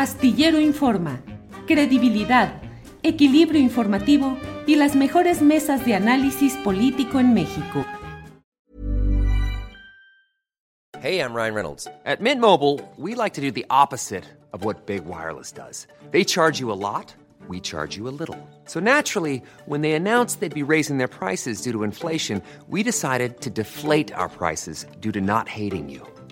Astillero Informa, credibilidad, equilibrio informativo y las mejores mesas de análisis político en México. Hey, I'm Ryan Reynolds. At Mint Mobile, we like to do the opposite of what Big Wireless does. They charge you a lot, we charge you a little. So naturally, when they announced they'd be raising their prices due to inflation, we decided to deflate our prices due to not hating you.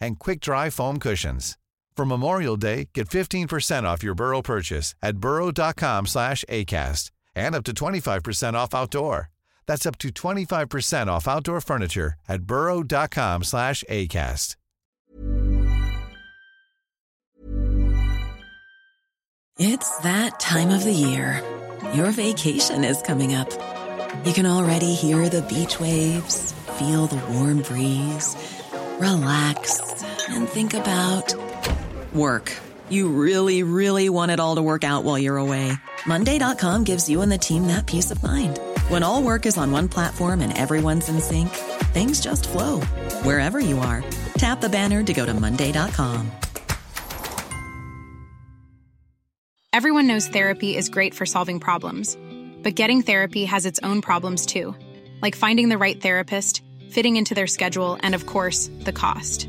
and quick-dry foam cushions. For Memorial Day, get 15% off your Burrow purchase at burrow.com slash ACAST and up to 25% off outdoor. That's up to 25% off outdoor furniture at burrow.com slash ACAST. It's that time of the year. Your vacation is coming up. You can already hear the beach waves, feel the warm breeze, relax, and think about work. You really, really want it all to work out while you're away. Monday.com gives you and the team that peace of mind. When all work is on one platform and everyone's in sync, things just flow wherever you are. Tap the banner to go to Monday.com. Everyone knows therapy is great for solving problems, but getting therapy has its own problems too, like finding the right therapist, fitting into their schedule, and of course, the cost.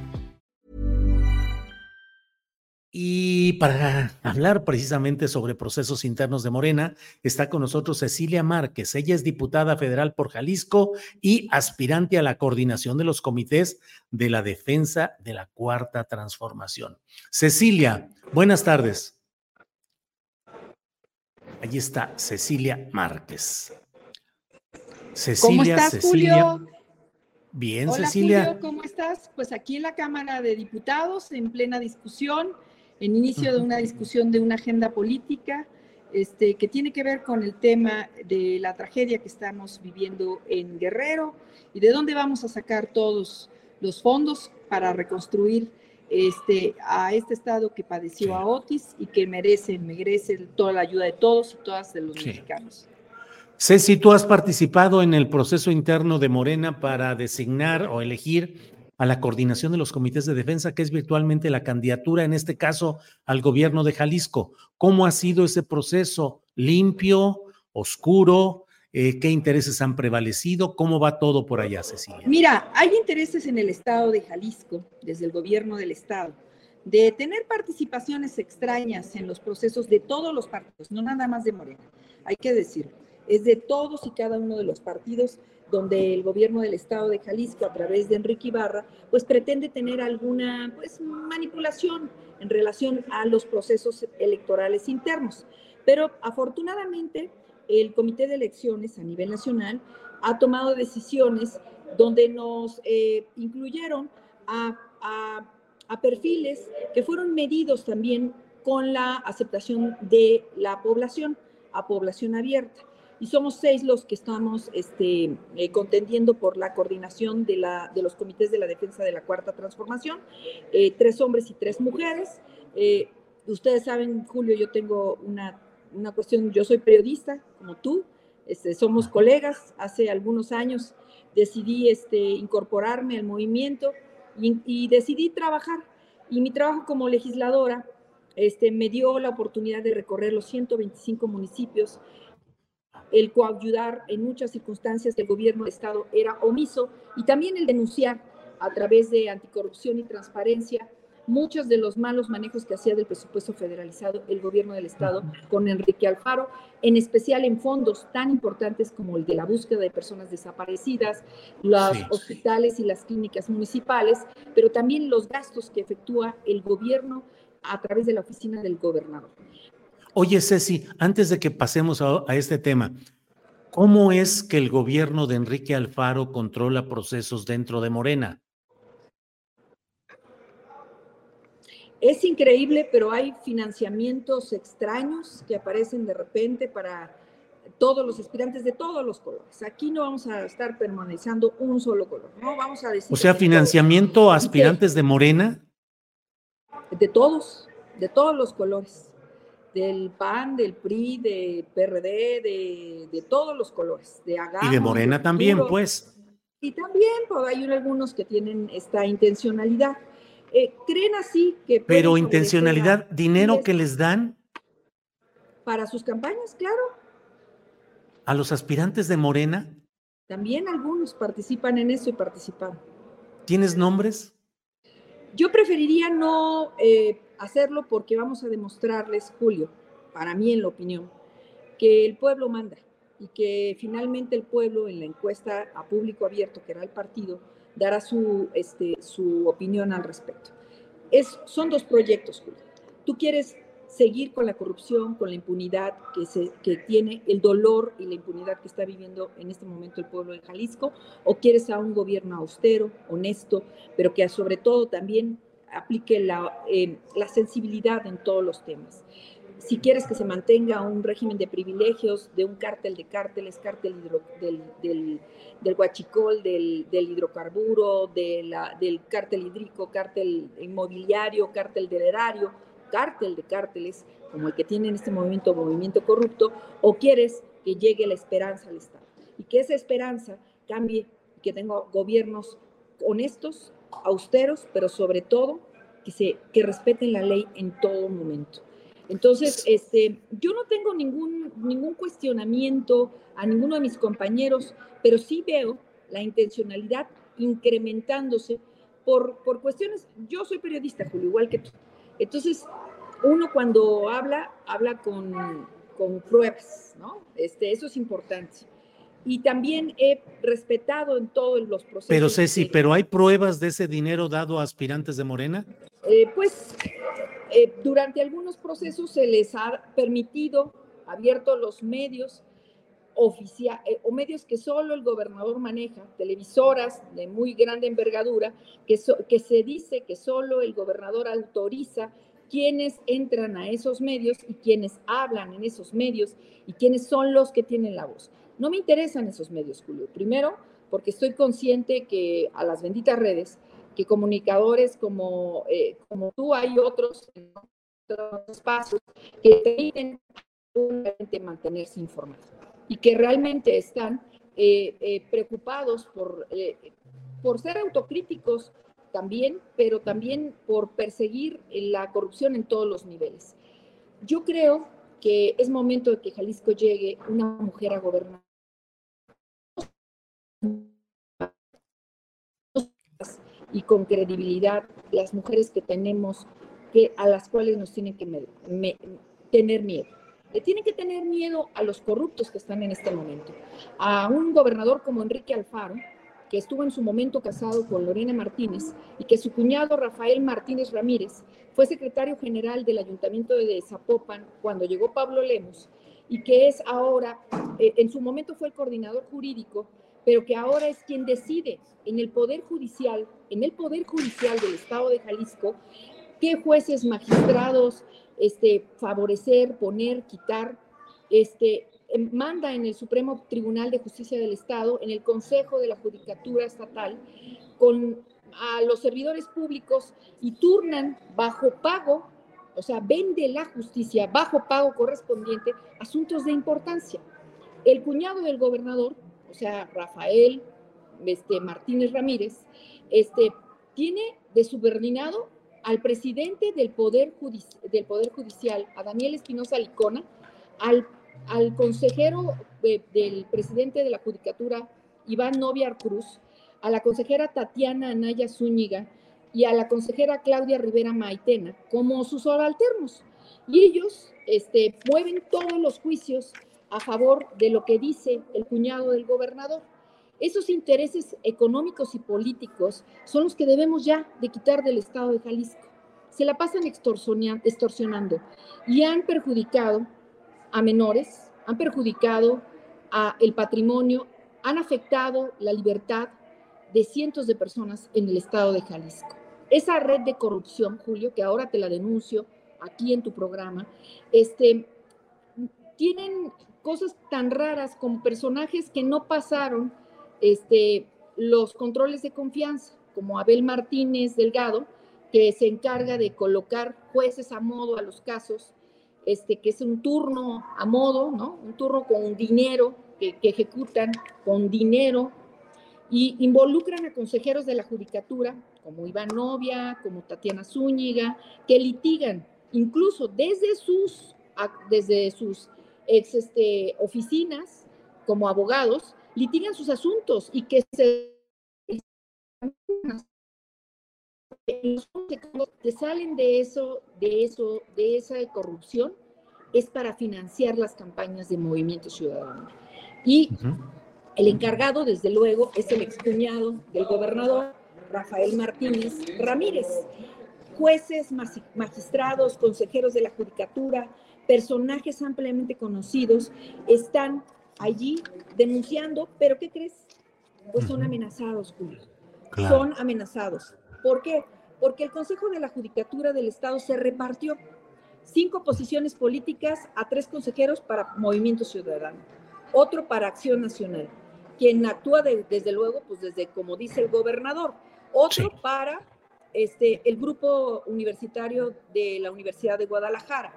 Y para hablar precisamente sobre procesos internos de Morena, está con nosotros Cecilia Márquez. Ella es diputada federal por Jalisco y aspirante a la coordinación de los comités de la defensa de la cuarta transformación. Cecilia, buenas tardes. Allí está Cecilia Márquez. Cecilia, ¿Cómo estás, Cecilia. Julio? Bien, Hola, Cecilia. Julio, ¿cómo estás? Pues aquí en la Cámara de Diputados, en plena discusión, en inicio de una discusión de una agenda política este, que tiene que ver con el tema de la tragedia que estamos viviendo en Guerrero y de dónde vamos a sacar todos los fondos para reconstruir este, a este estado que padeció a Otis y que merece, merece toda la ayuda de todos y todas de los Sí. mexicanos. Ceci, tú has participado en el proceso interno de Morena para designar o elegir a la coordinación de los comités de defensa, que es virtualmente la candidatura, en este caso, al gobierno de Jalisco. ¿Cómo ha sido ese proceso? ¿Limpio? ¿Oscuro? Eh, ¿Qué intereses han prevalecido? ¿Cómo va todo por allá, Cecilia? Mira, hay intereses en el estado de Jalisco, desde el gobierno del estado, de tener participaciones extrañas en los procesos de todos los partidos, no nada más de Morena, hay que decir, es de todos y cada uno de los partidos donde el gobierno del estado de Jalisco, a través de Enrique Ibarra, pues pretende tener alguna pues, manipulación en relación a los procesos electorales internos. Pero afortunadamente, el Comité de Elecciones a nivel nacional ha tomado decisiones donde nos eh, incluyeron a, a, a perfiles que fueron medidos también con la aceptación de la población, a población abierta y somos seis los que estamos este, eh, contendiendo por la coordinación de, la, de, los comités de la defensa de la cuarta transformación, eh, tres hombres y tres mujeres. Eh, ustedes saben, Julio, yo tengo una, una, cuestión, yo soy periodista, como tú, este, somos colegas, hace algunos años decidí este, incorporarme al movimiento y, y, decidí trabajar. Y mi trabajo como legisladora este, me dio la oportunidad de recorrer los 125 municipios el coayudar en muchas circunstancias del gobierno del Estado era omiso y también el denunciar a través de anticorrupción y transparencia muchos de los malos manejos que hacía del presupuesto federalizado el gobierno del Estado con Enrique Alfaro, en especial en fondos tan importantes como el de la búsqueda de personas desaparecidas, los hospitales y las clínicas municipales, pero también los gastos que efectúa el gobierno a través de la oficina del gobernador. Oye, Ceci, antes de que pasemos a, a este tema, ¿cómo es que el gobierno de Enrique Alfaro controla procesos dentro de Morena? Es increíble, pero hay financiamientos extraños que aparecen de repente para todos los aspirantes de todos los colores. Aquí no vamos a estar permaneciendo un solo color, no vamos a decir. O sea, financiamiento a aspirantes de Morena. De todos, de todos los colores, del PAN, del PRI, de PRD, de, todos los colores, de Y de Morena también, pues. Y también pues, hay algunos que tienen esta intencionalidad. Eh, creen así que... Pero intencionalidad, dinero que les dan. Para sus campañas, claro. ¿A los aspirantes de Morena? También algunos participan en eso y participan. ¿Tienes nombres? Yo preferiría no eh, hacerlo porque vamos a demostrarles, Julio, para mí en la opinión, que el pueblo manda y que finalmente el pueblo en la encuesta a público abierto que era el partido dará su, este, su opinión al respecto. Es, son dos proyectos, Julio. Tú quieres seguir con la corrupción, con la impunidad que, se, que tiene, el dolor y la impunidad que está viviendo en este momento el pueblo de Jalisco, o quieres a un gobierno austero, honesto, pero que sobre todo también aplique la, eh, la sensibilidad en todos los temas. Si quieres que se mantenga un régimen de privilegios, de un cártel de cárteles, cártel del, del, del, huachicol, del, hidrocarburo, del cártel hídrico, cártel inmobiliario, cártel del erario, cártel de cárteles, como el que tiene en este momento movimiento corrupto, o quieres que llegue la esperanza al Estado y que esa esperanza cambie, que tenga gobiernos honestos, austeros, pero sobre todo que, se, que respeten la ley en todo momento. Entonces, este, yo no tengo ningún, ningún cuestionamiento a ninguno de mis compañeros, pero sí veo la intencionalidad incrementándose por, por cuestiones, yo soy periodista, Julio, igual que tú. Entonces, uno cuando habla, habla con, con pruebas, ¿no? Este, eso es importante. Y también he respetado en todos los procesos. Pero Ceci, ¿pero hay pruebas de ese dinero dado a aspirantes de Morena? Eh, pues eh, durante algunos procesos se les ha permitido, abierto los medios oficial, eh, o medios que solo el gobernador maneja, televisoras de muy grande envergadura, que, se dice que solo el gobernador autoriza quienes entran a esos medios y quienes hablan en esos medios y quienes son los que tienen la voz. No me interesan esos medios, Julio. Primero, porque estoy consciente que a las benditas redes que comunicadores como, eh, como tú hay otros en otros espacios que que mantenerse informados y que realmente están eh, eh, preocupados por, por ser autocríticos también, pero también por perseguir la corrupción en todos los niveles. Yo creo que es momento de que Jalisco llegue una mujer a gobernar y con credibilidad las mujeres que tenemos, que, a las cuales nos tienen que tener miedo. Le tienen que tener miedo a los corruptos que están en este momento. A un gobernador como Enrique Alfaro, que estuvo en su momento casado con Lorena Martínez y que su cuñado Rafael Martínez Ramírez fue secretario general del Ayuntamiento de Zapopan cuando llegó Pablo Lemos y que es ahora, eh, en su momento fue el coordinador jurídico pero que ahora es quien decide en el Poder Judicial, en el Poder Judicial del Estado de Jalisco, qué jueces, magistrados, este, favorecer, poner, quitar, este, em, manda en el Supremo Tribunal de Justicia del Estado, en el Consejo de la Judicatura Estatal, con a los servidores públicos y turnan bajo pago, o sea, vende la justicia bajo pago correspondiente asuntos de importancia. El cuñado del gobernador o sea, Rafael este, Martínez Ramírez, este, tiene de subordinado al presidente del Poder, del Poder Judicial, a Daniel Espinosa Licona, al, al consejero del presidente de la Judicatura, Iván Noviar Cruz, a la consejera Tatiana Anaya Zúñiga, y a la consejera Claudia Rivera Maitena como sus subalternos. Y ellos este, mueven todos los juicios a favor de lo que dice el cuñado del gobernador. Esos intereses económicos y políticos son los que debemos ya de quitar del Estado de Jalisco. Se la pasan extorsionando y han perjudicado a menores, han perjudicado a el patrimonio, han afectado la libertad de cientos de personas en el Estado de Jalisco. Esa red de corrupción, Julio, que ahora te la denuncio aquí en tu programa, este, tienen cosas tan raras como personajes que no pasaron este, los controles de confianza, como Abel Martínez Delgado, que se encarga de colocar jueces a modo a los casos, este, que es un turno a modo, ¿no? Un turno con dinero, que, ejecutan con dinero y involucran a consejeros de la judicatura, como Iván Novia, como Tatiana Zúñiga, que litigan incluso desde sus, desde sus ex este, oficinas como abogados, litigan sus asuntos y que se que salen de eso, de eso, de esa corrupción, es para financiar las campañas de Movimiento Ciudadano. Y el encargado, desde luego, es el excuñado del gobernador, Rafael Martínez Ramírez. Jueces, magistrados, consejeros de la judicatura, personajes ampliamente conocidos están allí denunciando, pero ¿qué crees? Pues son amenazados, Julio. Son amenazados. ¿Por qué? Porque el Consejo de la Judicatura del Estado se repartió cinco posiciones políticas a tres consejeros para Movimiento Ciudadano, otro para Acción Nacional, quien actúa desde luego, pues desde como dice el gobernador, otro para este, el grupo universitario de la Universidad de Guadalajara,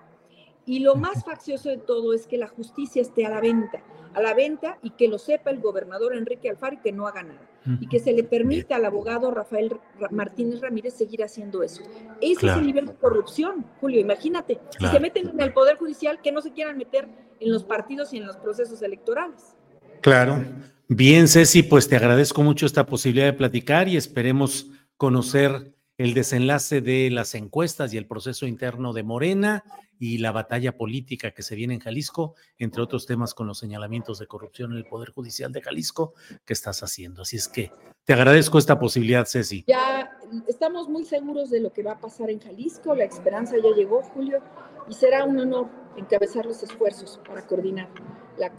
y lo más faccioso de todo es que la justicia esté a la venta, a la venta y que lo sepa el gobernador Enrique Alfaro y que no haga nada. Y que se le permita al abogado Rafael Martínez Ramírez seguir haciendo eso. Ese es el nivel de corrupción, Julio, imagínate. Si se meten en el Poder Judicial, que no se quieran meter en los partidos y en los procesos electorales. Claro. Bien, Ceci, pues te agradezco mucho esta posibilidad de platicar y esperemos conocer el desenlace de las encuestas y el proceso interno de Morena y la batalla política que se viene en Jalisco, entre otros temas con los señalamientos de corrupción en el Poder Judicial de Jalisco que estás haciendo. Así es que te agradezco esta posibilidad, Ceci. Ya estamos muy seguros de lo que va a pasar en Jalisco, la esperanza ya llegó, Julio, y será un honor encabezar los esfuerzos para coordinar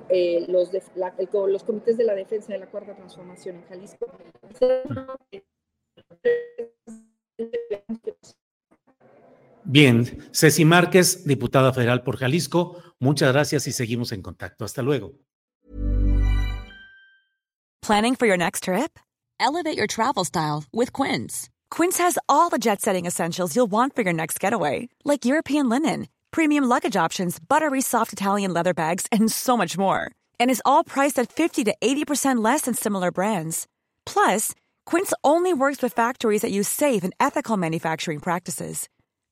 eh, los, los comités de la defensa de la Cuarta Transformación en Jalisco. Bien, Ceci Márquez, diputada federal por Jalisco, muchas gracias y seguimos en contacto. Hasta luego. Planning for your next trip? Elevate your travel style with Quince. Quince has all the jet-setting essentials you'll want for your next getaway, like European linen, premium luggage options, buttery soft Italian leather bags, and so much more. And is all priced at 50 to 80% less than similar brands. Plus, Quince only works with factories that use safe and ethical manufacturing practices.